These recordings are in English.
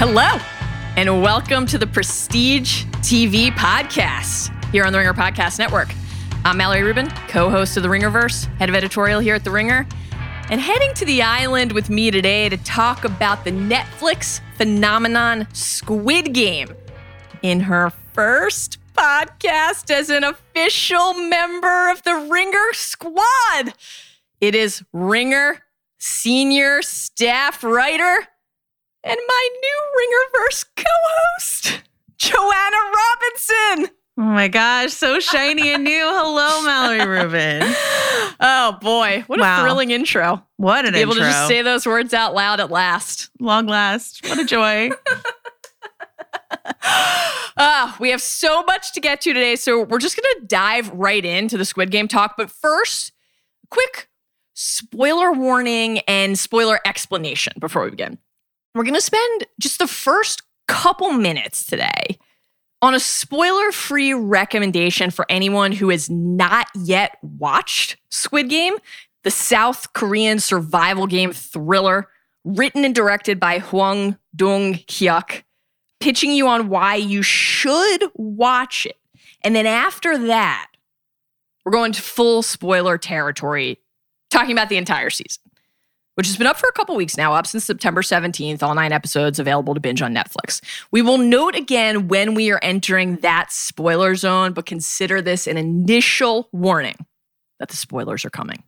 Hello, and welcome to the Prestige TV podcast here on the Ringer Podcast Network. I'm Mallory Rubin, co host of the Ringerverse, head of editorial here at The Ringer, and heading to the island with me today to talk about the Netflix phenomenon Squid Game in her first podcast as an official member of the Ringer squad. It is Ringer senior staff writer and my new Ringerverse co-host, Joanna Robinson. Oh my gosh, so shiny and new. Hello, Mallory Rubin. oh boy, what Wow. a thrilling intro. What an Be able to just say those words out loud at last. Long last. What a joy. Ah, we have so much to get to today, so we're just going to dive right into the Squid Game talk. But first, quick spoiler warning and spoiler explanation before we begin. We're going to spend just the first couple minutes today on a spoiler free recommendation for anyone who has not yet watched Squid Game, the South Korean survival game thriller written and directed by Hwang Dong Hyuk pitching you on why you should watch it. And then after that, we're going to full spoiler territory, talking about the entire season, which has been up for a couple weeks now, up since September 17th, all nine episodes available to binge on Netflix. We will note again when we are entering that spoiler zone, but consider this an initial warning that the spoilers are coming.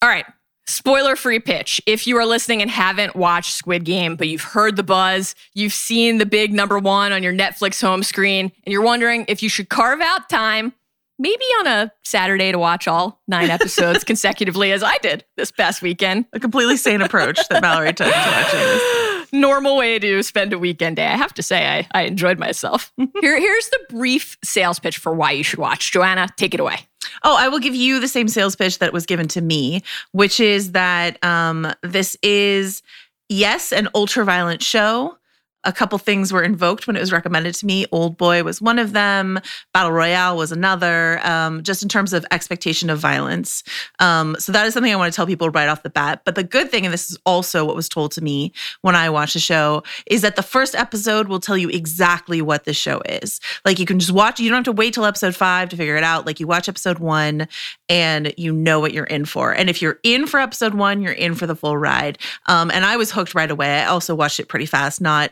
All right, Spoiler free pitch. If you are listening and haven't watched Squid Game, but you've heard the buzz, you've seen the big number one on your Netflix home screen, and you're wondering if you should carve out time, maybe on a Saturday to watch all nine episodes consecutively, as I did this past weekend. A completely sane approach that Mallory took to watching this. Normal way to spend a weekend day. I have to say, I, I enjoyed myself. Here, here's the brief sales pitch for why you should watch. Joanna, take it away. Oh, I will give you the same sales pitch that was given to me, which is that um, this is, yes, an ultra violent show. A couple things were invoked when it was recommended to me. Old Boy was one of them. Battle Royale was another. Um, just in terms of expectation of violence. Um, so that is something I want to tell people right off the bat. But the good thing, and this is also what was told to me when I watched the show, is that the first episode will tell you exactly what the show is. Like you can just watch. You don't have to wait till episode five to figure it out. Like you watch episode one, and you know what you're in for. And if you're in for episode one, you're in for the full ride. Um, and I was hooked right away. I also watched it pretty fast, not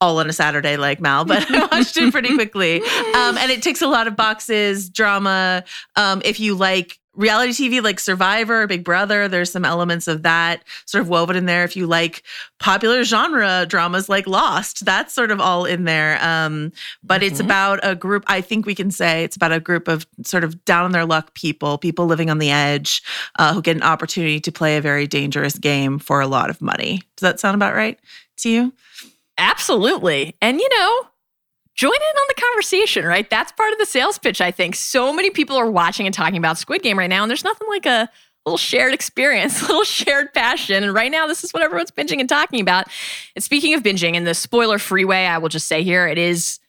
all on a Saturday like Mal, but I watched it pretty quickly. Um, and it ticks a lot of boxes, drama. Um, if you like reality TV like Survivor, Big Brother, there's some elements of that sort of woven in there. If you like popular genre dramas like Lost, that's sort of all in there. Um, but it's Mhm. about a group, I think we can say it's about a group of sort of down on their luck people, people living on the edge uh, who get an opportunity to play a very dangerous game for a lot of money. Does that sound about right to you? Absolutely. And you know, join in on the conversation, right? That's part of the sales pitch, I think. So many people are watching and talking about Squid Game right now, and there's nothing like a little shared experience, a little shared passion. And right now, this is what everyone's binging and talking about. And speaking of binging, in the spoiler free way, I will just say here, it is,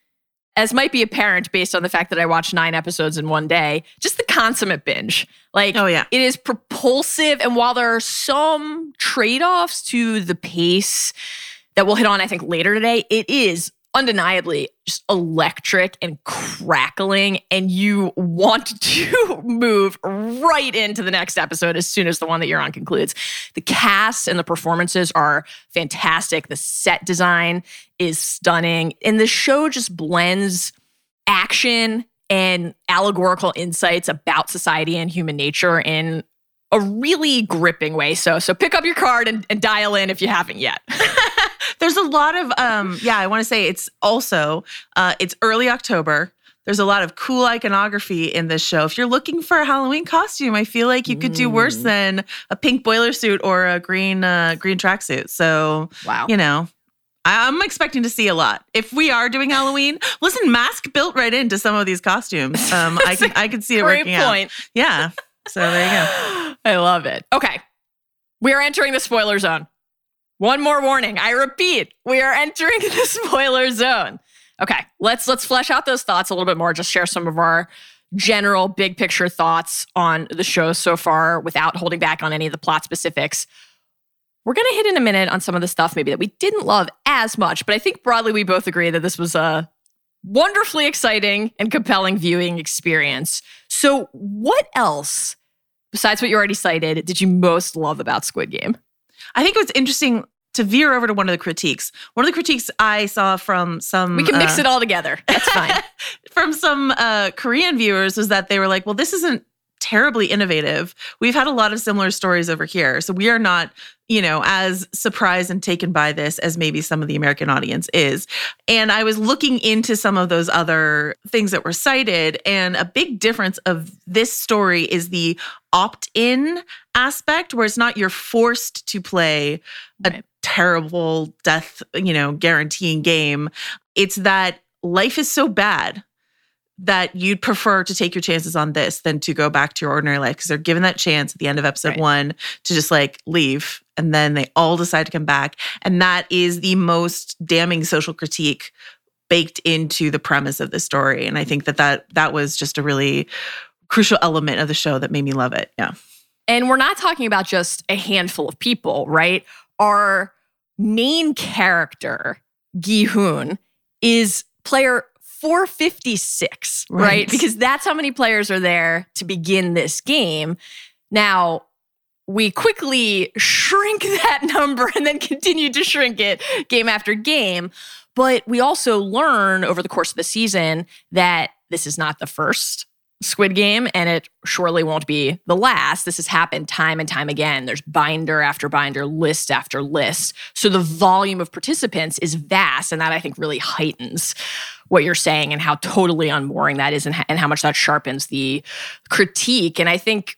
as might be apparent based on the fact that I watched nine episodes in one day, just the consummate binge. Like, Oh, yeah. it is propulsive. And while there are some trade offs to the pace that we'll hit on, I think, later today, it is undeniably just electric and crackling, and you want to move right into the next episode as soon as the one that you're on concludes. The cast and the performances are fantastic. The set design is stunning, and the show just blends action and allegorical insights about society and human nature in a really gripping way. So so pick up your card and, and dial in if you haven't yet. There's a lot of um yeah, I want to say it's also uh it's early October. There's a lot of cool iconography in this show. If you're looking for a Halloween costume, I feel like you could do worse Mm. than a pink boiler suit or a green uh green tracksuit. So, Wow. you know, I'm expecting to see a lot. If we are doing Halloween, listen, mask built right into some of these costumes. Um, I can I can see it working out. point. Yeah. So there you go. I love it. Okay. We are entering the spoiler zone. One more warning. I repeat, we are entering the spoiler zone. Okay, let's let's flesh out those thoughts a little bit more. Just share some of our general big picture thoughts on the show so far without holding back on any of the plot specifics. We're going to hit in a minute on some of the stuff maybe that we didn't love as much, but I think broadly we both agree that this was a wonderfully exciting and compelling viewing experience. So, what else besides what you already cited, did you most love about Squid Game? I think it was interesting to veer over to one of the critiques. One of the critiques I saw from some We can mix uh, it all together. That's fine. from some uh, Korean viewers was that they were like, well, this isn't terribly innovative. We've had a lot of similar stories over here. So we are not, you know, as surprised and taken by this as maybe some of the American audience is. And I was looking into some of those other things that were cited. And a big difference of this story is the opt in aspect, where it's not you're forced to play a Right. terrible death, you know, guaranteeing game. It's that life is so bad that you'd prefer to take your chances on this than to go back to your ordinary life because they're given that chance at the end of episode Right. one to just like leave and then they all decide to come back and that is the most damning social critique baked into the premise of the story and i think that that that was just a really crucial element of the show that made me love it yeah and we're not talking about just a handful of people, right? Our main character, Gi Hoon, is player 456, right. Right. Because that's how many players are there to begin this game. Now, we quickly shrink that number and then continue to shrink it game after game. But we also learn over the course of the season that this is not the first Squid Game, and it surely won't be the last. This has happened time and time again. There's binder after binder, list after list. So the volume of participants is vast, and that I think really heightens what you're saying and how totally unmooring that is, and, and how much that sharpens the critique. And I think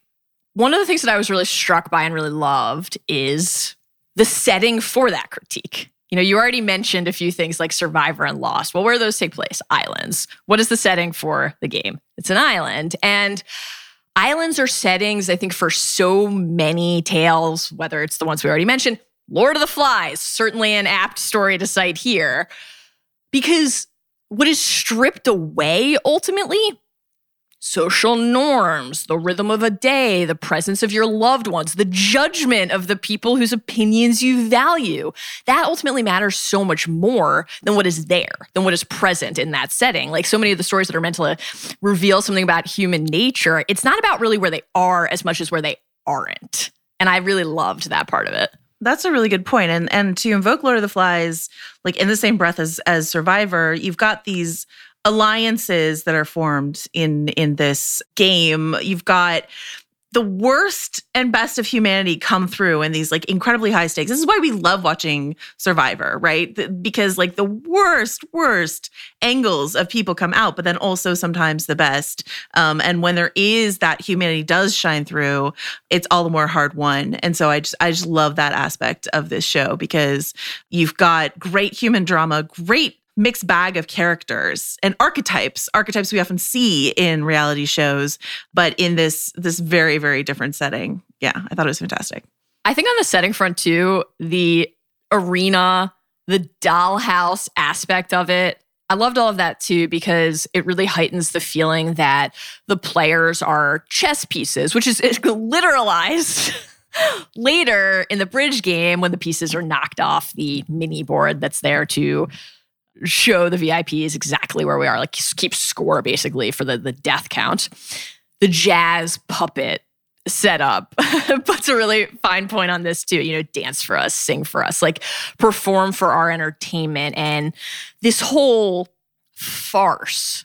one of the things that I was really struck by and really loved is the setting for that critique. You know, you already mentioned a few things like Survivor and Lost. Well, where do those take place? Islands. What is the setting for the game? It's an island. And islands are settings, I think, for so many tales, whether it's the ones we already mentioned. Lord of the Flies, certainly an apt story to cite here. Because what is stripped away ultimately social norms, the rhythm of a day, the presence of your loved ones, the judgment of the people whose opinions you value. That ultimately matters so much more than what is there, than what is present in that setting. Like so many of the stories that are meant to reveal something about human nature, it's not about really where they are as much as where they aren't. And I really loved that part of it. That's a really good point. And and to invoke Lord of the Flies, like in the same breath as as Survivor, you've got these alliances that are formed in in this game. You've got the worst and best of humanity come through in these like incredibly high stakes. This is why we love watching Survivor, right? Because like the worst, worst angles of people come out, but then also sometimes the best. Um, and when there is that humanity does shine through, it's all the more hard won. And so I just I just love that aspect of this show because you've got great human drama, great mixed bag of characters and archetypes archetypes we often see in reality shows but in this this very very different setting. Yeah i thought it was fantastic. I think on the setting front too, the arena, the dollhouse aspect of it, I loved all of that too because it really heightens the feeling that the players are chess pieces, which is literalized later in the bridge game when the pieces are knocked off the mini board that's there to show the VIPs exactly where we are, like keep score basically for the, the death count. The jazz puppet setup puts a really fine point on this too. You know, dance for us, sing for us, like perform for our entertainment. And this whole farce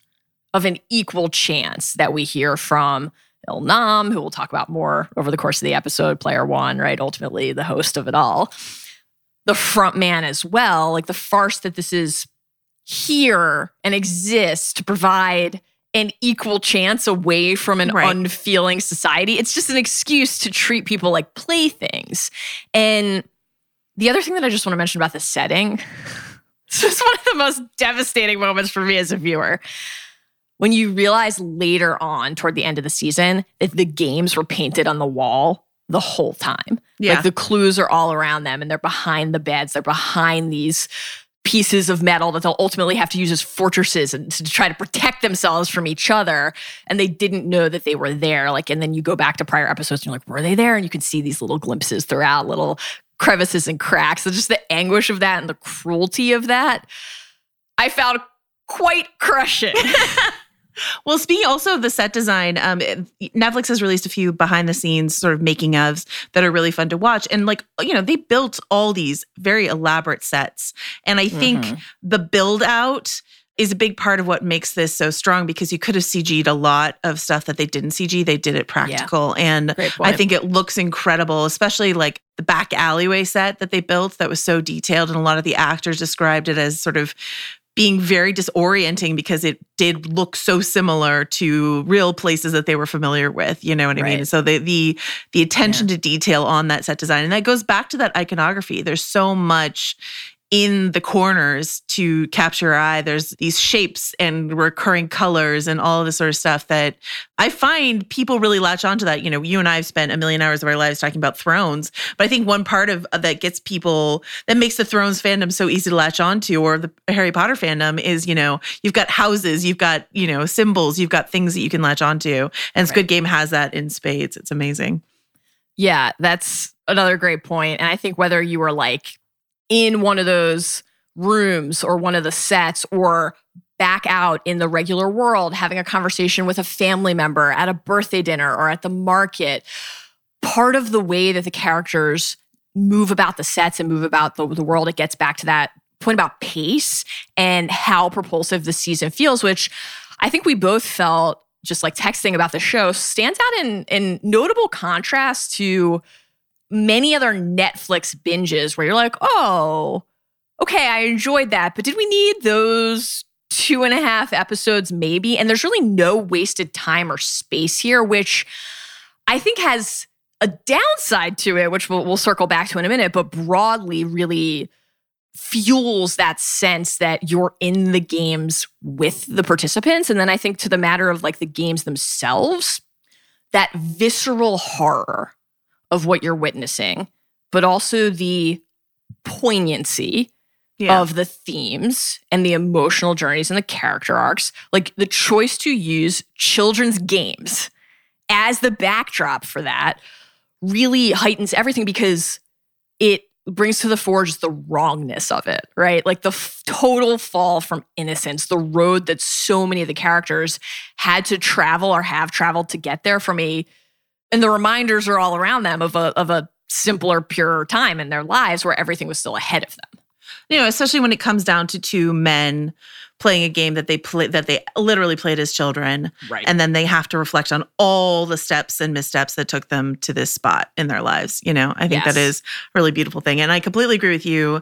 of an equal chance that we hear from Ilnam, who we'll talk about more over the course of the episode, player one, right? Ultimately, the host of it all. The front man as well, like the farce that this is here and exist to provide an equal chance away from an right. unfeeling society. It's just an excuse to treat people like playthings. And the other thing that I just want to mention about the setting, this is one of the most devastating moments for me as a viewer. When you realize later on, toward the end of the season, that the games were painted on the wall the whole time. Yeah. Like the clues are all around them and they're behind the beds, they're behind these pieces of metal that they'll ultimately have to use as fortresses and to try to protect themselves from each other. And they didn't know that they were there. Like, and then you go back to prior episodes and you're like, were they there? And you can see these little glimpses throughout, little crevices and cracks. So just the anguish of that and the cruelty of that, I found quite crushing. Well, speaking also of the set design, um, Netflix has released a few behind the scenes sort of making ofs that are really fun to watch. And like, you know, they built all these very elaborate sets. And I think mm-hmm. the build out is a big part of what makes this so strong because you could have CG'd a lot of stuff that they didn't CG. They did it practical. Yeah. And I think it looks incredible, especially like the back alleyway set that they built that was so detailed. And a lot of the actors described it as sort of being very disorienting because it did look so similar to real places that they were familiar with. You know what I right. mean? So the the the attention yeah. to detail on that set design, and that goes back to that iconography. There's so much in the corners to capture your eye. There's these shapes and recurring colors and all of this sort of stuff that I find people really latch onto that. You know, you and I have spent a million hours of our lives talking about Thrones, but I think one part of that gets people that makes the Thrones fandom so easy to latch onto or the Harry Potter fandom is, you know, you've got houses, you've got, you know, symbols, you've got things that you can latch onto. And Squid right. Game has that in spades. It's amazing. Yeah, that's another great point. And I think whether you were like in one of those rooms or one of the sets or back out in the regular world having a conversation with a family member at a birthday dinner or at the market part of the way that the characters move about the sets and move about the, the world it gets back to that point about pace and how propulsive the season feels which i think we both felt just like texting about the show stands out in in notable contrast to many other Netflix binges where you're like, oh, okay, I enjoyed that, but did we need those two and a half episodes maybe? And there's really no wasted time or space here, which I think has a downside to it, which we'll, we'll circle back to in a minute, but broadly really fuels that sense that you're in the games with the participants. And then I think to the matter of like the games themselves, that visceral horror of what you're witnessing, but also the poignancy yeah. of the themes and the emotional journeys and the character arcs. Like the choice to use children's games as the backdrop for that really heightens everything because it brings to the fore just the wrongness of it, right? Like the f- total fall from innocence, the road that so many of the characters had to travel or have traveled to get there from a and the reminders are all around them of a of a simpler, purer time in their lives where everything was still ahead of them. You know, especially when it comes down to two men playing a game that they play that they literally played as children. Right. And then they have to reflect on all the steps and missteps that took them to this spot in their lives. You know, I think yes. that is a really beautiful thing. And I completely agree with you.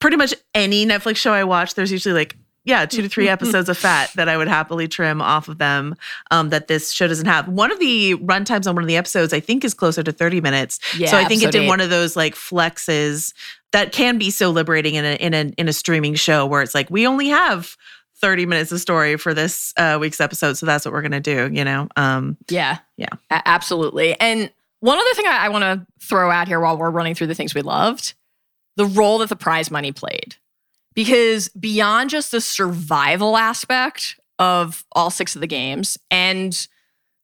Pretty much any Netflix show I watch, there's usually like yeah, two to three episodes of fat that I would happily trim off of them um, that this show doesn't have. One of the runtimes on one of the episodes, I think, is closer to 30 minutes. Yeah, so I think it did eight. one of those like flexes that can be so liberating in a, in a in a streaming show where it's like we only have 30 minutes of story for this uh, week's episode. So that's what we're going to do, you know? Um, yeah. Yeah. A- absolutely. And one other thing I, I want to throw out here while we're running through the things we loved the role that the prize money played because beyond just the survival aspect of all six of the games and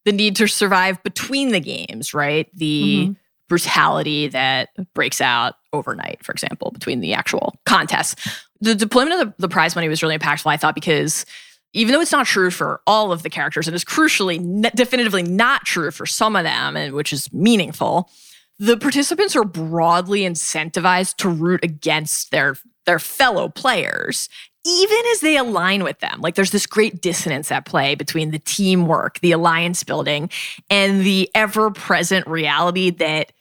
the need to survive between the games, right? The mm-hmm. brutality that breaks out overnight, for example, between the actual contests. the deployment of the, the prize money was really impactful, I thought, because even though it's not true for all of the characters, and is crucially, ne- definitively not true for some of them, and which is meaningful, the participants are broadly incentivized to root against their their fellow players even as they align with them. Like there's this great dissonance at play between the teamwork, the alliance building, and the ever present reality that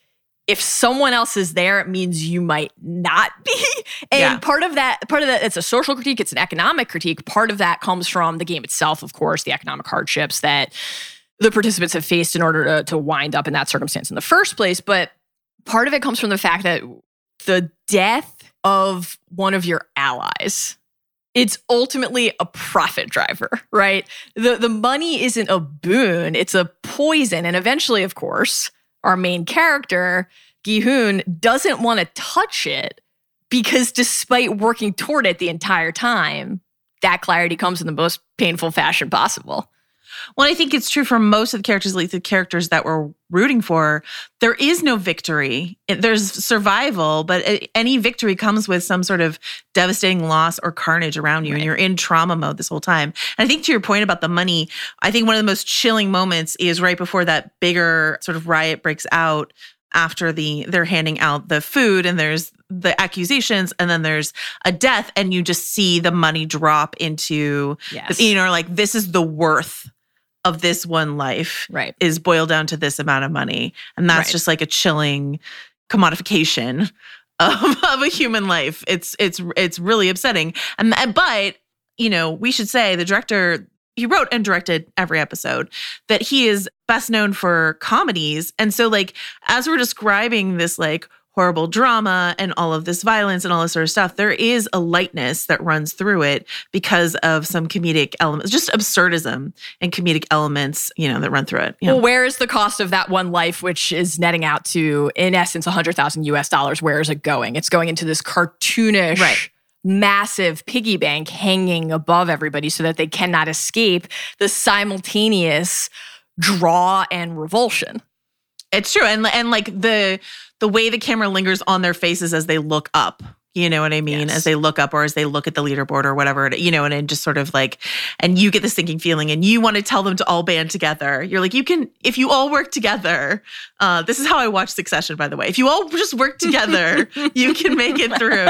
if someone else is there, it means you might not be. And Yeah. part of that, part of that, it's a social critique, it's an economic critique. Part of that comes from the game itself, of course, the economic hardships that the participants have faced in order to, to wind up in that circumstance in the first place. But part of it comes from the fact that the death of one of your allies it's ultimately a profit driver, right? The the money isn't a boon, it's a poison. And eventually, of course, our main character, Gi-hoon, doesn't want to touch it because despite working toward it the entire time, that clarity comes in the most painful fashion possible. Well, I think it's true for most of the characters, at least the characters that we're rooting for. There is no victory. There's survival, but any victory comes with some sort of devastating loss or carnage around you, and you're in trauma mode this whole time. And I think to your point about the money, I think one of the most chilling moments is right before that bigger sort of riot breaks out after the they're handing out the food and there's the accusations and then there's a death and you just see the money drop into Yes. you know like this is the worth of this one life right. is boiled down to this amount of money and that's Right. just like a chilling commodification of, of a human life it's it's it's really upsetting and and- but you know we should say the director he wrote and directed every episode that he is best known for comedies and so like as we're describing this like horrible drama and all of this violence and all this sort of stuff there is a lightness that runs through it because of some comedic elements just absurdism and comedic elements you know that run through it you know? Well, where is the cost of that one life, which is netting out to, in essence, 100,000 US dollars? Where is it going? It's going into this cartoonish, Right. massive piggy bank hanging above everybody so that they cannot escape the simultaneous draw and revulsion. It's true, and and like the the way the camera lingers on their faces as they look up. You know what I mean? Yes. As they look up or as they look at the leaderboard or whatever, you know, and just sort of like, and you get the sinking feeling and you want to tell them to all band together. You're like, you can, if you all work together, uh, this is how I watch Succession, by the way. If you all just work together, you can make it through.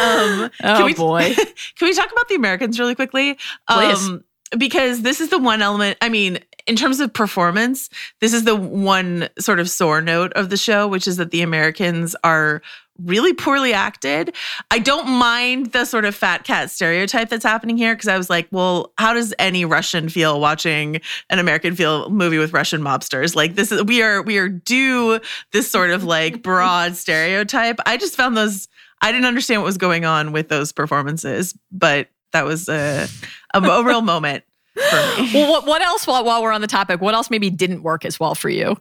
Um, Oh, we, boy. Can we talk about the Americans really quickly? Um, Please. because this is the one element, I mean, in terms of performance, this is the one sort of sore note of the show, which is that the Americans are really poorly acted. I don't mind the sort of fat cat stereotype that's happening here because I was like, well, how does any Russian feel watching an American feel movie with Russian mobsters? Like this is we are we are due this sort of like broad stereotype. I just found those I didn't understand what was going on with those performances, but that was a a, a real moment. Well, what, what else, while, while we're on the topic, what else maybe didn't work as well for you?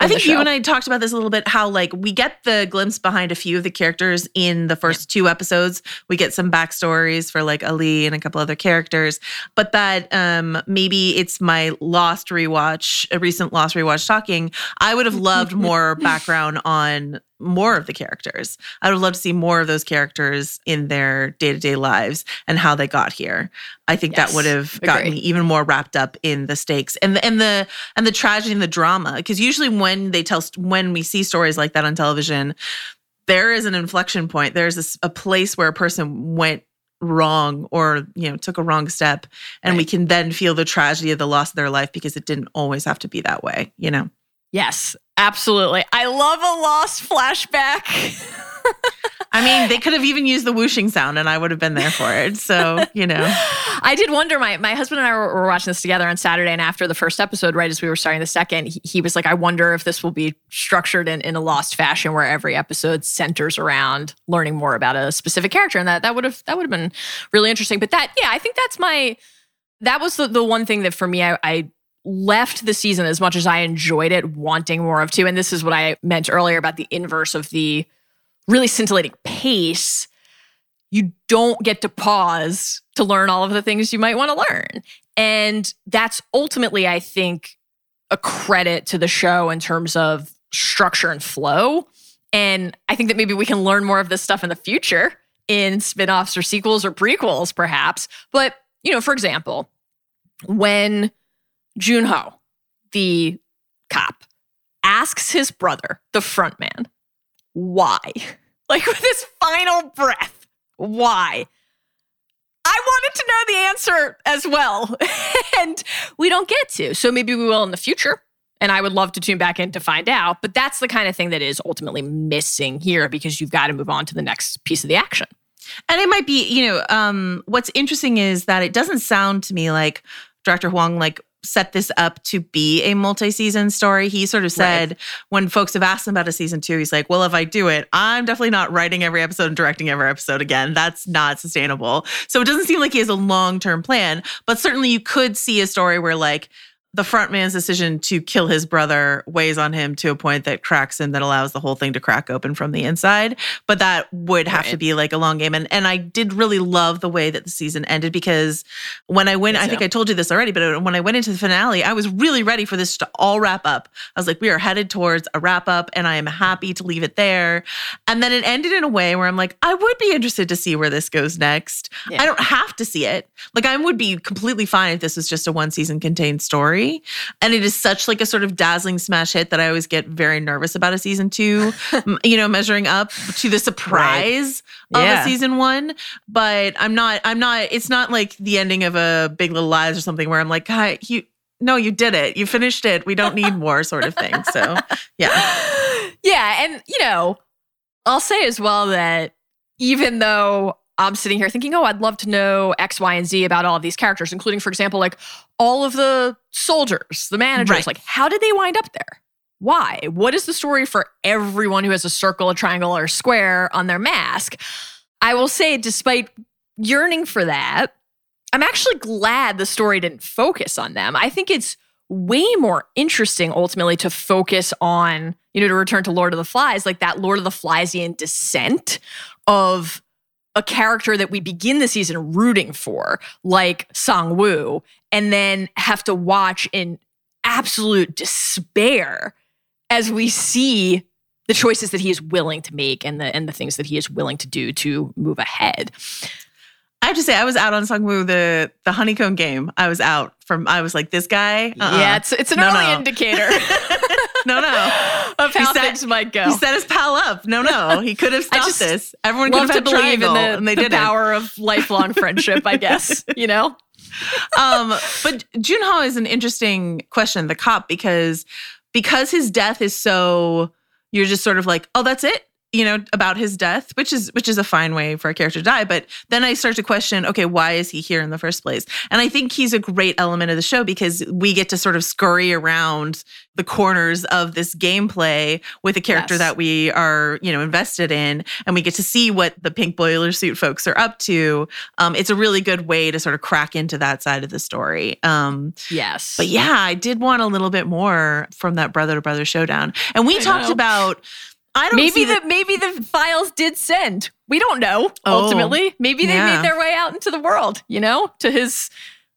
I think you and I talked about this a little bit how like we get the glimpse behind a few of the characters in the first two episodes. We get some backstories for like Ali and a couple other characters, but that um maybe it's my lost rewatch, a recent lost rewatch talking. I would have loved more background on more of the characters. I would love to see more of those characters in their day-to-day lives and how they got here. I think Yes, that would have gotten agree. me even more wrapped up in the stakes and the and the and the tragedy and the drama. Because usually when they tell when we see stories like that on television, there is an inflection point. There's a place where a person went wrong or you know took a wrong step and we can then feel the tragedy of the loss of their life because it didn't always have to be that way you know Yes, absolutely. I love a lost flashback. i mean they could have even used the whooshing sound and i would have been there for it so you know I did wonder. My my husband and I were, were watching this together on Saturday, and after the first episode, right as we were starting the second, he, he was like, "I wonder if this will be structured in, in a lost fashion, where every episode centers around learning more about a specific character." And that that would have that would have been really interesting. But that, yeah, I think that's my that was the the one thing that for me, I, I left the season as much as I enjoyed it, wanting more of too. And this is what I meant earlier about the inverse of the really scintillating pace you don't get to pause to learn all of the things you might want to learn. And that's ultimately, I think, a credit to the show in terms of structure and flow. And I think that maybe we can learn more of this stuff in the future in spin-offs or sequels or prequels, perhaps. But, you know, for example, when Junho, the cop, asks his brother, the front man, why? Like with his final breath, why? I wanted to know the answer as well. and we don't get to. So maybe we will in the future. And I would love to tune back in to find out. But that's the kind of thing that is ultimately missing here because you've got to move on to the next piece of the action. And it might be, you know, um, what's interesting is that it doesn't sound to me like Director Hwang like set this up to be a multi-season story. He sort of said right. when folks have asked him about a season two, he's like, "Well, if I do it, I'm definitely not writing every episode and directing every episode again. That's not sustainable." So it doesn't seem like he has a long-term plan, but certainly you could see a story where like the front man's decision to kill his brother weighs on him to a point that cracks him that allows the whole thing to crack open from the inside. But that would have right. to be like a long game. And and I did really love the way that the season ended because when I went I think I told you this already but uh, when I went into the finale I was really ready for this to all wrap up. I was like we are headed towards a wrap up and I am happy to leave it there. And then it ended in a way where I'm like I would be interested to see where this goes next. Yeah. I don't have to see it. Like I would be completely fine if this was just a one season contained story story. And it is such like a sort of dazzling smash hit that I always get very nervous about a season two, you know, measuring up to the surprise right. yeah. of a season one. But I'm not, I'm not, it's not like the ending of a Big Little Lies or something where I'm like, hi, you, no, you did it. You finished it. We don't need more sort of thing. So, yeah. Yeah. And, you know, I'll say as well that even though I'm sitting here thinking, oh, I'd love to know X, Y, and Z about all of these characters, including, for example, like all of the soldiers, the managers. Right. Like, how did they wind up there? Why? What is the story for everyone who has a circle, a triangle, or a square on their mask? I will say, despite yearning for that, I'm actually glad the story didn't focus on them. I think it's way more interesting ultimately to focus on, you know, to return to Lord of the Flies, like that Lord of the Fliesian descent of a character that we begin the season rooting for, like Song Woo, and then have to watch in absolute despair as we see the choices that he is willing to make and the and the things that he is willing to do to move ahead. I have to say, I was out on Sungwoo the the honeycomb game. I was out from. I was like, this guy. Uh-uh. Yeah, it's it's an no, early no. indicator. no, no, of how set, things might go. He set his pal up. No, no, he could have stopped this. Everyone could have had believe in the, and they the did power of lifelong friendship. I guess you know. um, but Junho is an interesting question, the cop, because because his death is so. You're just sort of like, oh, that's it you know about his death which is which is a fine way for a character to die. But then i start to question okay why is he here in the first place? And i think he's a great element of the show because we get to sort of scurry around the corners of this gameplay with a character yes. that we are you know invested in. And we get to see what the pink boiler suit folks are up to. Um, it's a really good way to sort of crack into that side of the story. Um, yes. but yeah i did want a little bit more from that brother to brother showdown. And we I talked know. about I don't maybe the, maybe the files did send. We don't know. Oh, ultimately, maybe they yeah. made their way out into the world. You know, to his.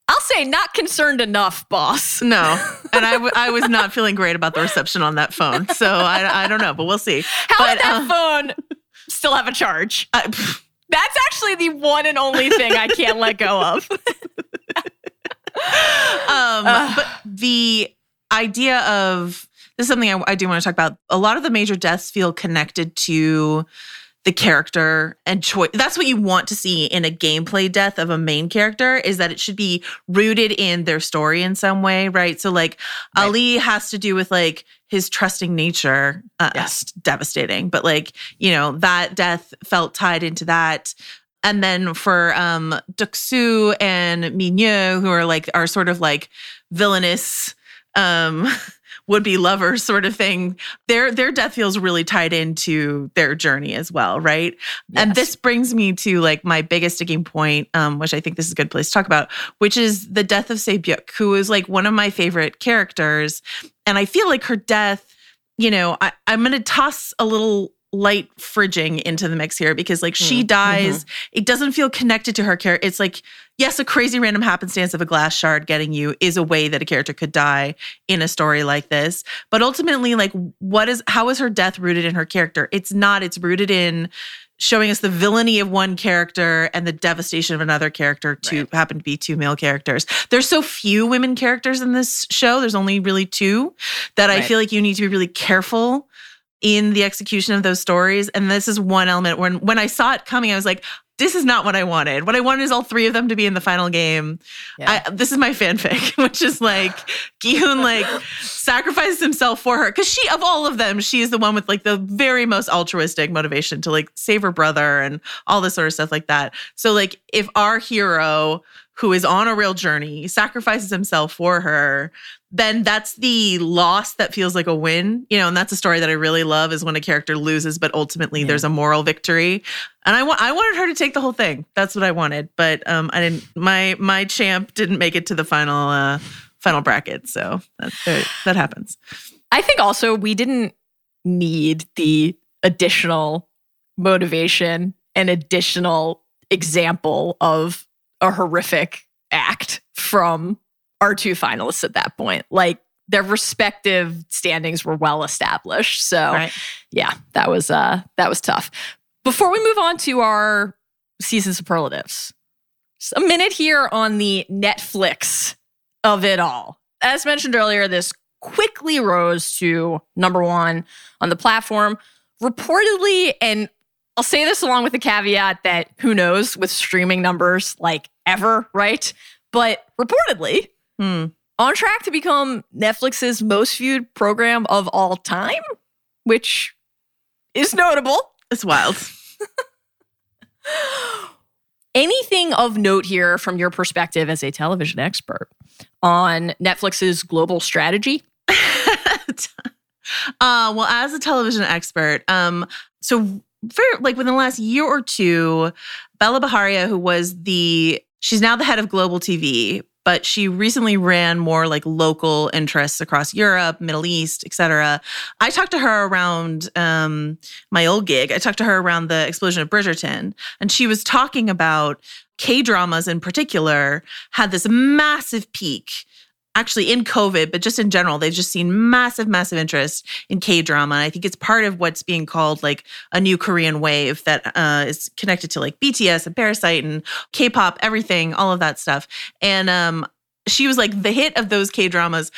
I'll say not concerned enough, boss. No, and I, w- I was not feeling great about the reception on that phone. So I, I don't know, but we'll see. How but, did that uh, phone still have a charge? Uh, That's actually the one and only thing I can't let go of. um, but the idea of this is something I, I do want to talk about. A lot of the major deaths feel connected to the character and choice. That's what you want to see in a gameplay death of a main character is that it should be rooted in their story in some way, right? So like right. Ali has to do with like his trusting nature. Uh, yes, devastating, but like you know that death felt tied into that. And then for um Deok-su and Mi-nyeo, who are like are sort of like villainous um would be lovers sort of thing their their death feels really tied into their journey as well right yes. and this brings me to like my biggest sticking point um, which i think this is a good place to talk about which is the death of Sae-byeok who is like one of my favorite characters and i feel like her death you know I, i'm gonna toss a little light fridging into the mix here because like she mm, dies mm-hmm. it doesn't feel connected to her character it's like yes a crazy random happenstance of a glass shard getting you is a way that a character could die in a story like this but ultimately like what is how is her death rooted in her character it's not it's rooted in showing us the villainy of one character and the devastation of another character to Right. happen to be two male characters. There's so few women characters in this show. There's only really two that I feel like you need to be really careful in the execution of those stories. And this is one element when when I saw it coming, I was like, this is not what I wanted. What I wanted is all three of them to be in the final game. Yeah. I, this is my fanfic, which is like Gihoon like sacrifices himself for her because she of all of them, she is the one with like the very most altruistic motivation to like save her brother and all this sort of stuff like that. So like if our hero who is on a real journey sacrifices himself for her, then that's the loss that feels like a win, you know, and that's a story that I really love is when a character loses, but ultimately Yeah. there's a moral victory. And I want I wanted her to take the whole thing. That's what I wanted, but um, I didn't. My my champ didn't make it to the final uh, final bracket, so that that, that happens. I think also we didn't need the additional motivation and additional example of a horrific act from our two finalists at that point. Like their respective standings were well established. So Right. yeah, that was uh that was tough. Before we move on to our season superlatives, a minute here on the Netflix of it all. As mentioned earlier, this quickly rose to number one on the platform. Reportedly, and I'll say this along with the caveat that who knows with streaming numbers like ever, right? But reportedly, Hmm. on track to become Netflix's most viewed program of all time, which is notable. It's wild. Anything of note here from your perspective as a television expert on Netflix's global strategy? uh, well, as a television expert, um, so very like within the last year or two, Bela Bajaria, who was the she's now the head of global TV, but she recently ran more like local interests across Europe, Middle East, etc. I talked to her around um, my old gig. I talked to her around the explosion of Bridgerton, and she was talking about K dramas in particular had this massive peak actually in COVID, but just in general, they've just seen massive, massive interest in K drama. I think it's part of what's being called like a new Korean wave that uh, is connected to like BTS and Parasite and K pop, everything, all of that stuff. And um, she was like, the hit of those K dramas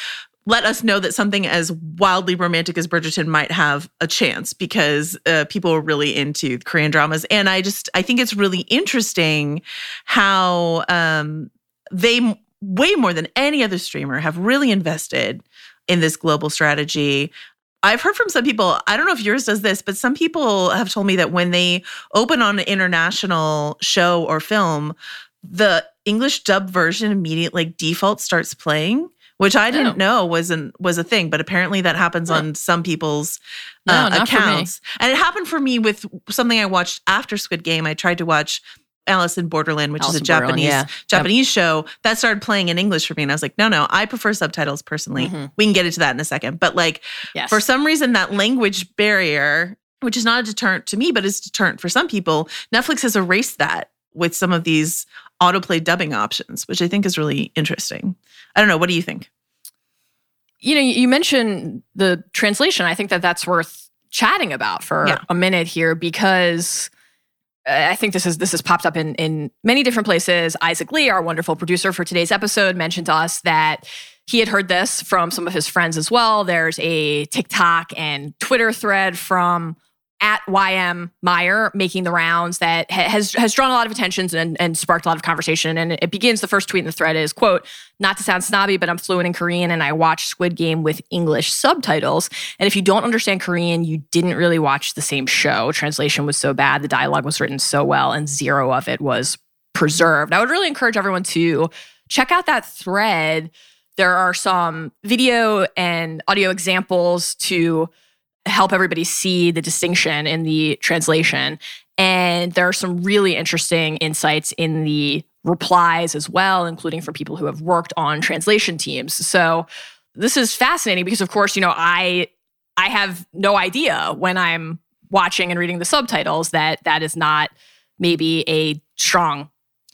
let us know that something as wildly romantic as Bridgerton might have a chance because uh, people are really into Korean dramas. And I just, I think it's really interesting how um, they way more than any other streamer have really invested in this global strategy. I've heard from some people, I don't know if yours does this, but some people have told me that when they open on an international show or film, the English dub version immediately like default starts playing, which I didn't Oh. know was an was a thing, but apparently that happens on some people's uh, accounts. And it happened for me with something I watched after Squid Game. I tried to watch Alice in Borderland, which Alice is a Japanese yeah. Japanese show that started playing in English for me. And I was like, no, no, I prefer subtitles personally. Mhm. We can get into that in a second. But like Yes. for some reason, that language barrier, which is not a deterrent to me, but is deterrent for some people, Netflix has erased that with some of these autoplay dubbing options, which I think is really interesting. I don't know. What do you think? you know, you mentioned the translation. I think that that's worth chatting about for Yeah. a minute here because I think this is this has popped up in in many different places. Isaac Lee, our wonderful producer for today's episode, mentioned to us that he had heard this from some of his friends as well. There's a TikTok and Twitter thread from at YM Mayer making the rounds that has has drawn a lot of attention and, and sparked a lot of conversation. And it begins the first tweet in the thread is quote, not to sound snobby, but I'm fluent in Korean and I watch Squid Game with English subtitles. And if you don't understand Korean, you didn't really watch the same show. Translation was so bad, the dialogue was written so well, and zero of it was preserved. I would really encourage everyone to check out that thread. There are some video and audio examples to help everybody see the distinction in the translation. And there are some really interesting insights in the replies as well, including from people who have worked on translation teams. So this is fascinating because of course, you know, I I have no idea when I'm watching and reading the subtitles that that is not maybe a strong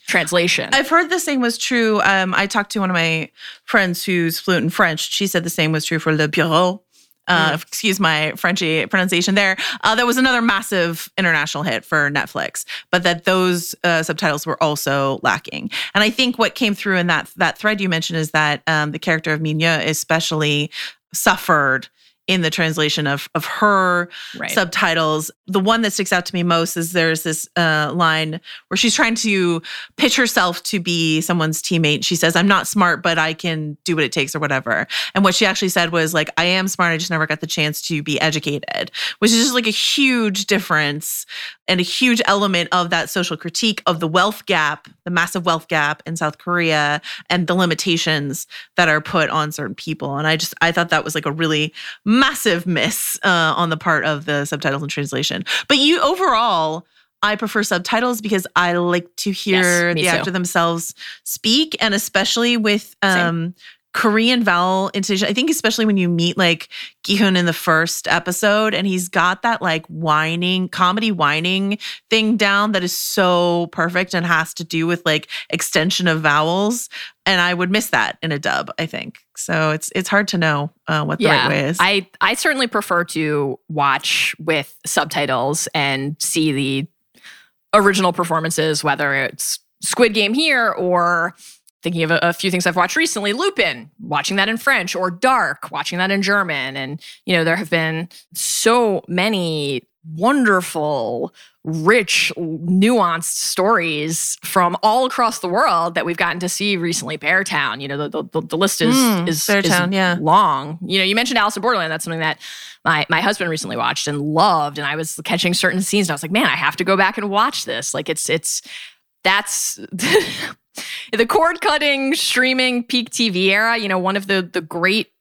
translation. I've heard the same was true. Um, I talked to one of my friends who's fluent in French. She said the same was true for Le Bureau. Uh, Excuse my Frenchy pronunciation there. Uh, that was another massive international hit for Netflix, but that those uh, subtitles were also lacking. And I think what came through in that that thread you mentioned is that um, the character of Mi-nyeo especially suffered in the translation of of her Right. subtitles. The one that sticks out to me most is there's this uh, line where she's trying to pitch herself to be someone's teammate. She says, "I'm not smart, but I can do what it takes," or whatever. And what she actually said was like, "I am smart. I just never got the chance to be educated," which is just like a huge difference and a huge element of that social critique of the wealth gap, the massive wealth gap in South Korea, and the limitations that are put on certain people. And I just I thought that was like a really massive miss uh, on the part of the subtitles and translation. But you overall. I prefer subtitles because I like to hear Yes, the too. actor themselves speak, and especially with um, Korean vowel intonation. I think especially when you meet like Gihoon in the first episode, and he's got that like whining, comedy whining thing down that is so perfect and has to do with like extension of vowels. And I would miss that in a dub. I think so. It's it's hard to know uh, what the right way is. I I certainly prefer to watch with subtitles and see the original performances, whether it's Squid Game here or thinking of a, a few things I've watched recently, Lupin, watching that in French, or Dark, watching that in German. And, you know, there have been so many wonderful, rich, nuanced stories from all across the world that we've gotten to see recently. Beartown, you know, the, the, the list is, Mm, is, Beartown, is yeah. long. You know, you mentioned Alice in Borderland. That's something that my my husband recently watched and loved. And I was catching certain scenes and I was like, man, I have to go back and watch this. Like it's it's that's the cord cutting streaming peak TV era, you know, one of the the great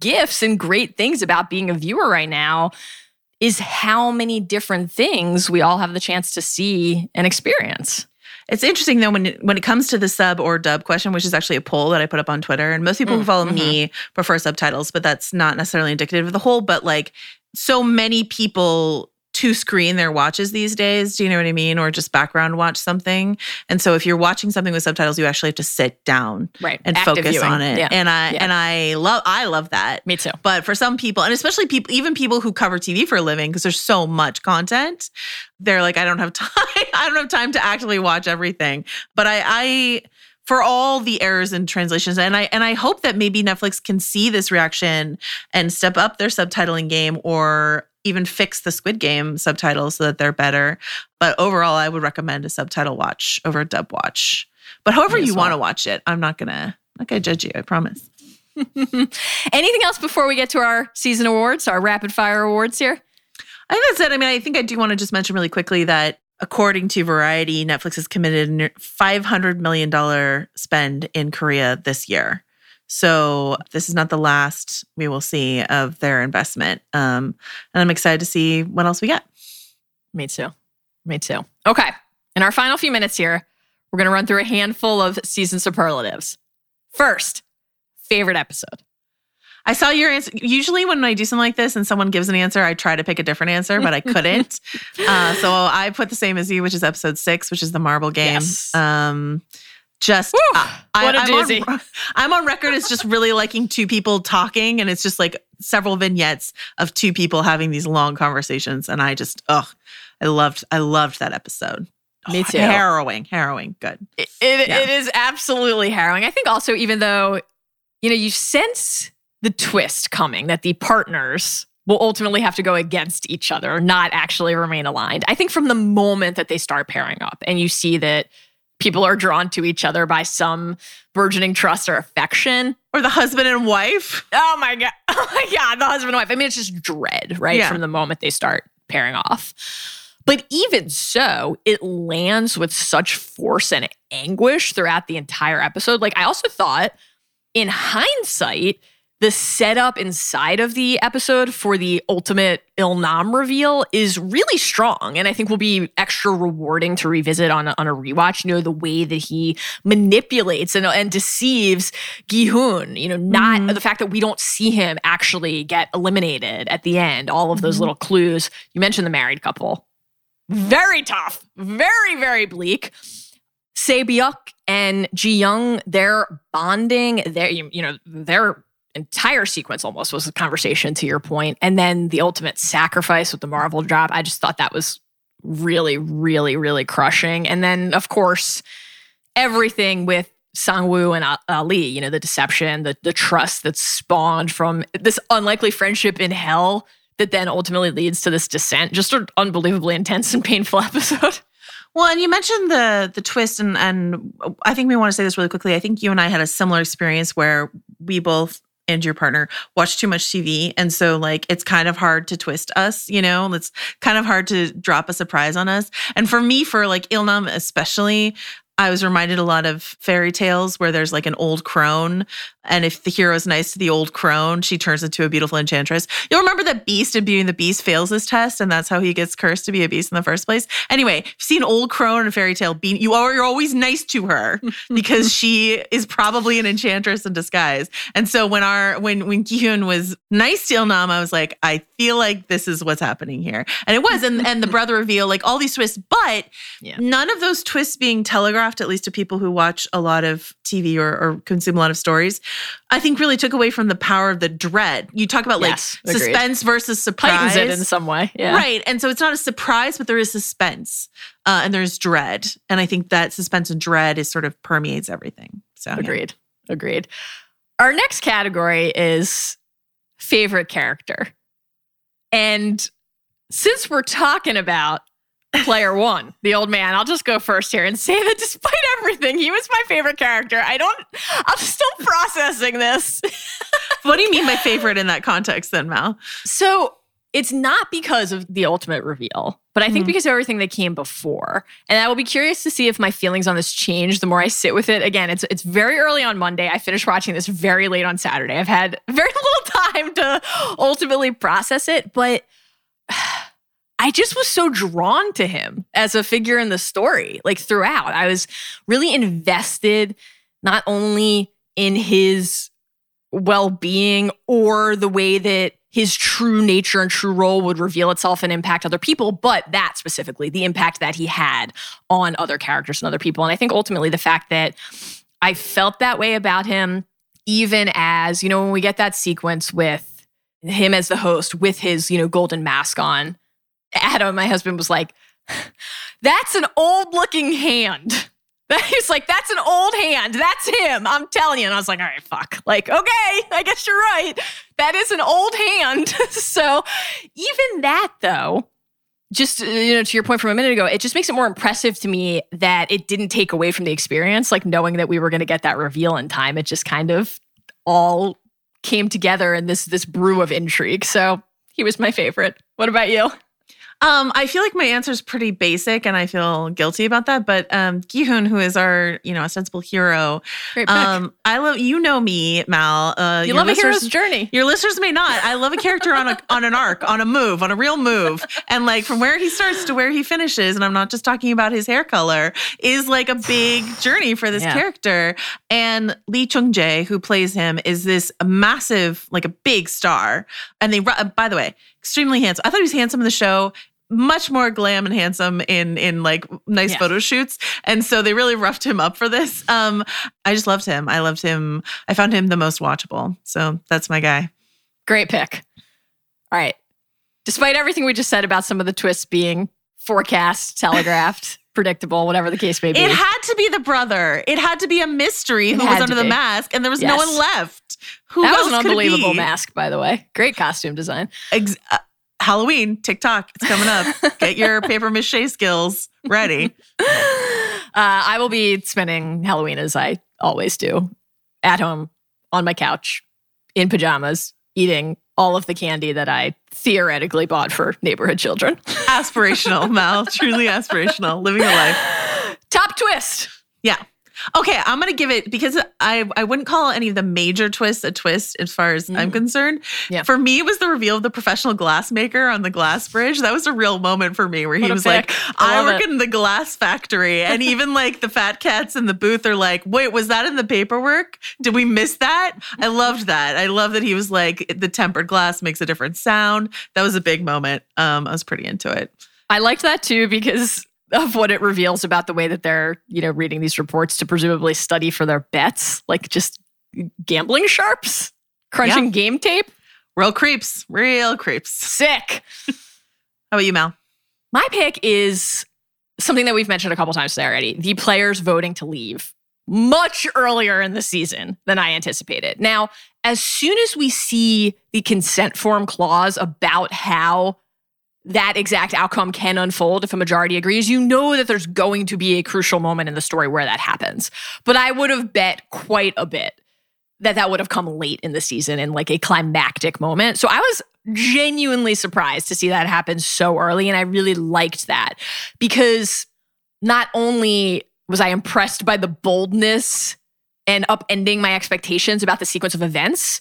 gifts and great things about being a viewer right now is how many different things we all have the chance to see and experience. It's interesting though when it, when it comes to the sub or dub question, which is actually a poll that I put up on Twitter, and most people who Mm, follow me prefer subtitles, but that's not necessarily indicative of the whole. But like, so many people to screen their watches these days. Do you know what I mean? Or just background watch something. And so if you're watching something with subtitles, you actually have to sit down Right. and Active focus viewing. on it. Yeah. And I Yeah. and I love I love that. Me too. But for some people, and especially people, even people who cover TV for a living, because there's so much content, they're like, I don't have time. I don't have time to actually watch everything. But I, I, for all the errors in translations, and I and I hope that maybe Netflix can see this reaction and step up their subtitling game, or even fix the Squid Game subtitles so that they're better. But overall, I would recommend a subtitle watch over a dub watch. But however you want to watch it, I'm not gonna not gonna judge you. I promise. Anything else before we get to our season awards, our rapid fire awards here? I think that's it. I mean, I think I do want to just mention really quickly that according to Variety, Netflix has committed a $500 million spend in Korea this year. So this is not the last we will see of their investment. Um, and I'm excited to see what else we get. Me too. Me too. Okay. In our final few minutes here, we're going to run through a handful of season superlatives. First, favorite episode. I saw your answer. Usually, when I do something like this and someone gives an answer, I try to pick a different answer, but I couldn't. uh, so I put the same as you, which is episode six, which is the marble game. Yes. Um, just uh, I, What a I'm doozy. On, I'm on record as just really liking two people talking, and it's just like several vignettes of two people having these long conversations, and I just ugh, I loved I loved that episode. Me Oh, too. Harrowing, harrowing. Good. It, it, Yeah. it is absolutely harrowing. I think also, even though, you know, you sense the twist coming that the partners will ultimately have to go against each other, not actually remain aligned. I think from the moment that they start pairing up and you see that people are drawn to each other by some burgeoning trust or affection. Or the husband and wife. Oh my God. Oh my God. The husband and wife. I mean, it's just dread, right? Yeah. From the moment they start pairing off. But even so, it lands with such force and anguish throughout the entire episode. Like, I also thought, in hindsight, the setup inside of the episode for the ultimate Ilnam reveal is really strong. And I think will be extra rewarding to revisit on a, on a rewatch. You know, the way that he manipulates and, and deceives Gihoon, you know, not Mhm. the fact that we don't see him actually get eliminated at the end, all of those Mhm. little clues. You mentioned the married couple. Very tough, very, very bleak. Sae-byeok and Ji Young, they're bonding. They're you know they're entire sequence almost was a conversation to your. And then the ultimate sacrifice with the marble drop, I just thought that was really, really, really crushing. And then, of course, everything with Sangwoo and Ali, you know, the deception, the the trust that's spawned from this unlikely friendship in hell that then ultimately leads to this descent. Just an unbelievably intense and painful episode. Well, and you mentioned the the twist, and and I think we want to say this really quickly. I think you and I had a similar experience where we both and your partner watch too much TV, and so like it's kind of hard to twist us. You know, it's kind of hard to drop a surprise on us. And for me, for like Ilnam especially, I was reminded a lot of fairy tales where there's like an old crone. And if the hero's nice to the old crone, she turns into a beautiful enchantress. You'll remember that Beast in Beauty and the Beast fails this test, and that's how he gets cursed to be a beast in the first place. Anyway, if you see an old crone in a fairy tale, be, you are you're always nice to her because she is probably an enchantress in disguise. And so when our when when Gihyun was nice to Ilnam, I was like, I feel like this is what's happening here. And it was, and and the brother reveal, like all these twists, but Yeah. none of those twists being telegraphed, at least to people who watch a lot of TV or, or consume a lot of stories, I think really took away from the power of the dread. You talk about like agreed. suspense versus surprise. Heightens it in some way. Yeah. Right. And so it's not a surprise, but there is suspense uh, and there's dread. And I think that suspense and dread is sort of permeates everything. So yeah. Agreed. Agreed. Our next category is favorite character. And since we're talking about player one, the old man, I'll just go first here and say that despite everything, he was my favorite character. I don't, I'm still processing this. What do you mean by favorite in that context then, Mal? So it's not because of the ultimate reveal, but I think Mhm. because of everything that came before. And I will be curious to see if my feelings on this change the more I sit with it. Again, it's it's very early on Monday. I finished watching this very late on Saturday. I've had very little time to ultimately process it, but I just was so drawn to him as a figure in the story, like throughout. I was really invested not only in his well being or the way that his true nature and true role would reveal itself and impact other people, but that specifically, the impact that he had on other characters and other people. And I think ultimately the fact that I felt that way about him, even as, you know, when we get that sequence with him as the host with his, you know, golden mask on, Adam, my husband, was like, that's an old looking hand. He's like, that's an old hand. That's him. I'm telling you. And I was like, all right, fuck. Like, okay, I guess you're right. That is an old hand. so even that, though, just uh, you know, to your point from a minute ago, it just makes it more impressive to me that it didn't take away from the experience. Like knowing that we were going to get that reveal in time, it just kind of all came together in this this brew of intrigue. So he was my favorite. What about you? Um, I feel like my answer is pretty basic, and I feel guilty about that. But um, Gihoon, who is our you know ostensible hero, Great um, I love you know me, Mal. Uh, you love a hero's journey. Your listeners may not. I love a character on a on an arc, on a move, on a real move, and like from where he starts to where he finishes. And I'm not just talking about his hair color. Is like a big journey for this Yeah. character. And Lee Jung-jae, who plays him, is this massive, like a big star. And they, uh, by the way, extremely handsome. I thought he was handsome in the show. Much more glam and handsome in in like nice Yeah. photo shoots, and so they really roughed him up for this. Um, I just loved him. I loved him. I found him the most watchable. So that's my guy. Great pick. All right. Despite everything we just said about some of the twists being forecast, telegraphed, predictable, whatever the case may be. It had to be the brother. It had to be a mystery It who was under the mask, and there was no one left. Who that was an unbelievable mask, by the way. Great costume design. Ex- uh, Halloween, TikTok, it's coming up. Get your paper mache skills ready. Uh, I will be spending Halloween as I always do at home on my couch in pajamas, eating all of the candy that I theoretically bought for neighborhood children. Aspirational, Mal. Truly aspirational. Living a life. Top twist. Yeah. Okay, I'm gonna give it because I I wouldn't call any of the major twists a twist as far as I'm Mm. concerned. Yeah. For me, it was the reveal of the professional glassmaker on the glass bridge. That was a real moment for me where he What a was like. I I, work it. in the glass factory. And even like the fat cats in the booth are like, wait, was that in the paperwork? Did we miss that? I loved that. I love that he was like, the tempered glass makes a different sound. That was a big moment. Um, I was pretty into it. I liked that too because of what it reveals about the way that they're, you know, reading these reports to presumably study for their bets, like just gambling sharps. crunching game tape. Real creeps. Real creeps. Sick. How about you, Mal? My pick is something that we've mentioned a couple times today already the players voting to leave much earlier in the season than I anticipated. Now, as soon as we see the consent form clause about how that exact outcome can unfold if a majority agrees, you know that there's going to be a crucial moment in the story where that happens. But I would have bet quite a bit that that would have come late in the season in like a climactic moment. So I was genuinely surprised to see that happen so early. And I really liked that because not only was I impressed by the boldness and upending my expectations about the sequence of events,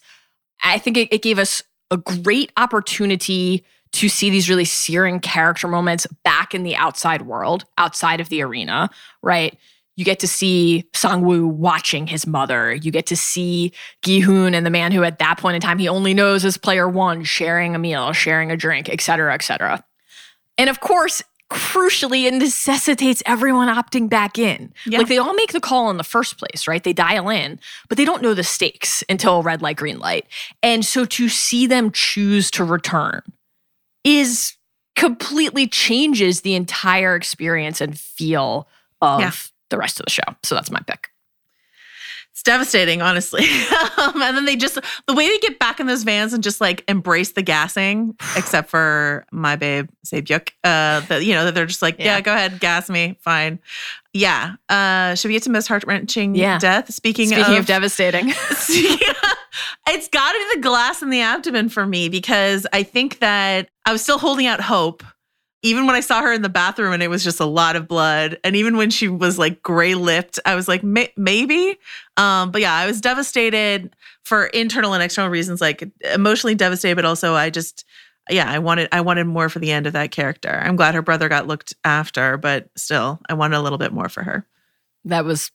I think it, it gave us a great opportunity to see these really searing character moments back in the outside world, outside of the arena, right? You get to see Sangwoo watching his mother. You get to see Gi-hoon and the man who at that point in time he only knows as player one sharing a meal, sharing a drink, etc., cetera, et cetera. And of course, crucially, it necessitates everyone opting back in. Yeah. Like they all make the call in the first place, right? They dial in, but they don't know the stakes until red light, green light. And so to see them choose to return is completely changes the entire experience and feel of Yeah. the rest of the show. So that's my pick. It's devastating, honestly. um, and then they just the way they get back in those vans and just like embrace the gassing, except for my babe Sae-byeok. Uh, that you know that they're just like, yeah. Yeah. go ahead, gas me, fine. Yeah. Uh, should we get to most heart wrenching Yeah. death? Speaking, Speaking of, of devastating, it's got to be the glass in the abdomen for me because I think that I was still holding out hope. Even when I saw her in the bathroom and it was just a lot of blood, and even when she was like gray lipped, I was like, "May- maybe. Um, but yeah, I was devastated for internal and external reasons, like emotionally devastated, but also I just, yeah, I wanted, I wanted more for the end of that character. I'm glad her brother got looked after, but still, I wanted a little bit more for her. that was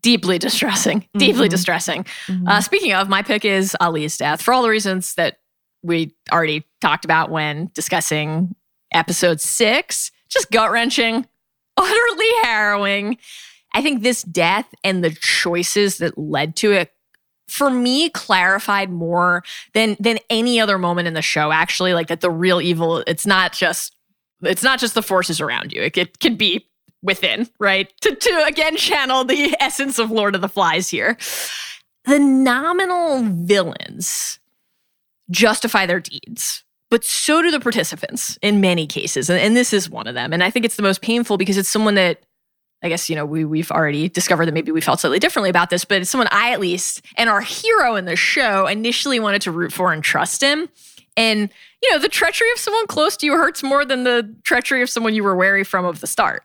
deeply distressing. Deeply Mhm. distressing. Uh, speaking of, my pick is Ali's death for all the reasons that we already talked about when discussing episode six. Just gut wrenching, utterly harrowing. I think this death and the choices that led to it for me clarified more than than any other moment in the show actually like that the real evil it's not just it's not just the forces around you it, it can be within right to to again channel the essence of lord of the flies here the nominal villains justify their deeds but so do the participants in many cases and, and this is one of them and i think it's the most painful because it's someone that i guess you know we, we've already discovered that maybe we felt slightly differently about this but it's someone i at least and our hero in the show initially wanted to root for and trust him and you know the treachery of someone close to you hurts more than the treachery of someone you were wary from of the start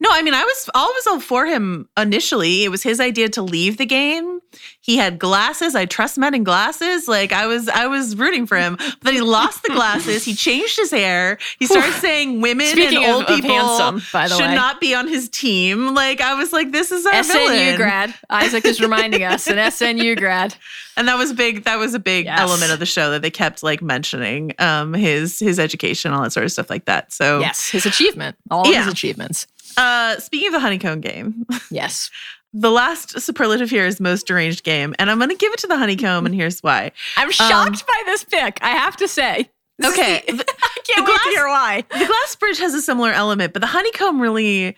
No, I mean, I was always all for him initially. It was his idea to leave the game. He had glasses. I trust men in glasses. Like I was, I was rooting for him. But then he lost the glasses. He changed his hair. He started saying women Speaking and old of people handsome, by the should way. not be on his team. Like I was like, this is our SNU villain. grad. Isaac is reminding us an SNU grad. And that was big. That was a big Yes. element of the show that they kept like mentioning um, his his education, all that sort of stuff like that. So Yes, his achievement. All of Yeah. his achievements. Uh, speaking of the honeycomb game, Yes. the last superlative here is most deranged game, and I'm going to give it to the honeycomb, and here's why. I'm shocked by this pick, I have to say. This Um, Okay, the- I can't the wait to hear why. the glass bridge has a similar element, but the honeycomb really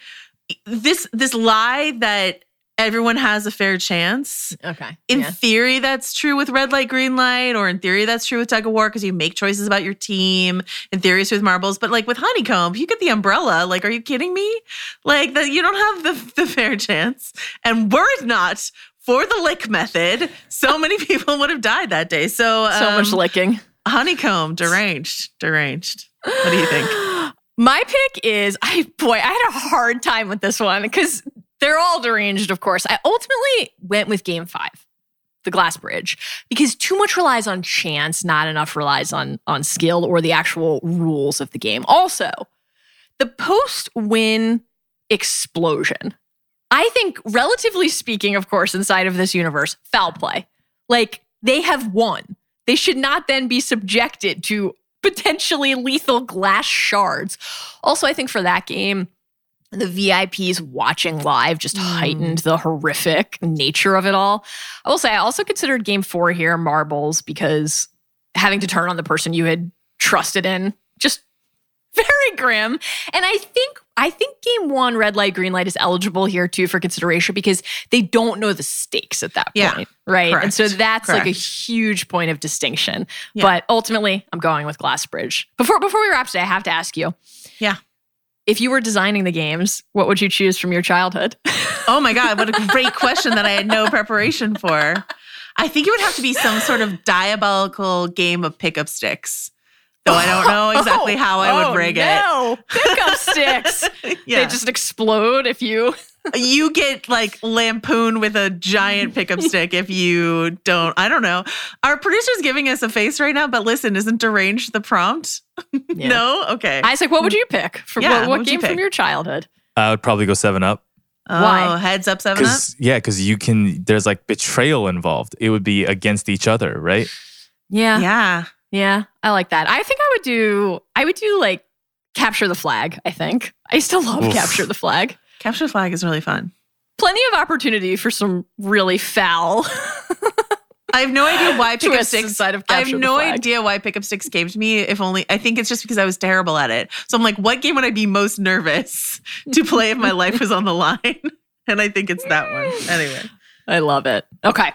this this lie that everyone has a fair chance. Okay. In yeah. theory, that's true with red light, green light, or in theory, that's true with tug of war because you make choices about your team. In theory, it's with marbles, but like with honeycomb, you get the umbrella. Like, are you kidding me? Like that, you don't have the the fair chance. And were it not for the lick method, so many people would have died that day. So, So much um, licking. honeycomb, deranged, deranged. What do you think? My pick is I boy, I had a hard time with this one because they're all deranged, of course. I ultimately went with game five, the glass bridge, because too much relies on chance, not enough relies on on skill or the actual rules of the game. Also, the post-win explosion. I think, relatively speaking, of course, inside of this universe, foul play. Like they have won. They should not then be subjected to potentially lethal glass shards. Also, I think for that game, the VIPs watching live just mm. heightened the horrific nature of it all. I will say, I also considered game four here marbles because having to turn on the person you had trusted in just very grim. And I think I think game one, red light, green light, is eligible here too for consideration because they don't know the stakes at that Yeah, point, right? And so correct, that's like a huge point of distinction. Yeah. But ultimately, I'm going with Glassbridge. Before before we wrap today, I have to ask you. Yeah. If you were designing the games, what would you choose from your childhood? Oh my God, what a great question that I had no preparation for. I think it would have to be some sort of diabolical game of pickup sticks. Though I don't know oh, exactly how I would break it. oh, rig no. Pickup sticks. yeah. They just explode if you. you get like lampoon with a giant pickup stick if you don't. I don't know. Our producer's giving us a face right now, but listen, isn't deranged the prompt? Yeah. No? Okay. Isaac, what would you pick? From Yeah, what, what what would you game from your childhood? I would probably go Seven Up. oh, why? heads up, seven up. Yeah, because you can. There's like betrayal involved. It would be against each other, right? Yeah. yeah. Yeah. I like that. I think I would do I would do like capture the flag, I think. I still love Oof. capture the flag. Capture the flag is really fun. Plenty of opportunity for some really foul I have no idea why pickup twists sticks. inside of I have no flag. idea why pickup sticks came to me. If only I think it's just because I was terrible at it. So I'm like, what game would I be most nervous to play if my life was on the line? And I think it's that one. Anyway. I love it. Okay.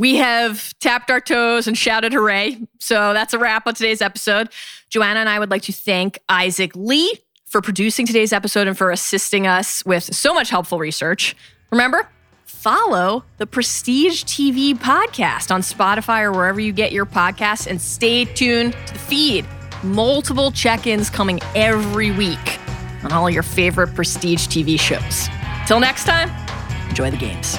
We have tapped our toes and shouted hooray. So that's a wrap on today's episode. Joanna and I would like to thank Isaac Lee for producing today's episode and for assisting us with so much helpful research. Remember, follow the Prestige TV podcast on Spotify or wherever you get your podcasts and stay tuned to the feed. Multiple check ins coming every week on all your favorite Prestige TV shows. Till next time, enjoy the games.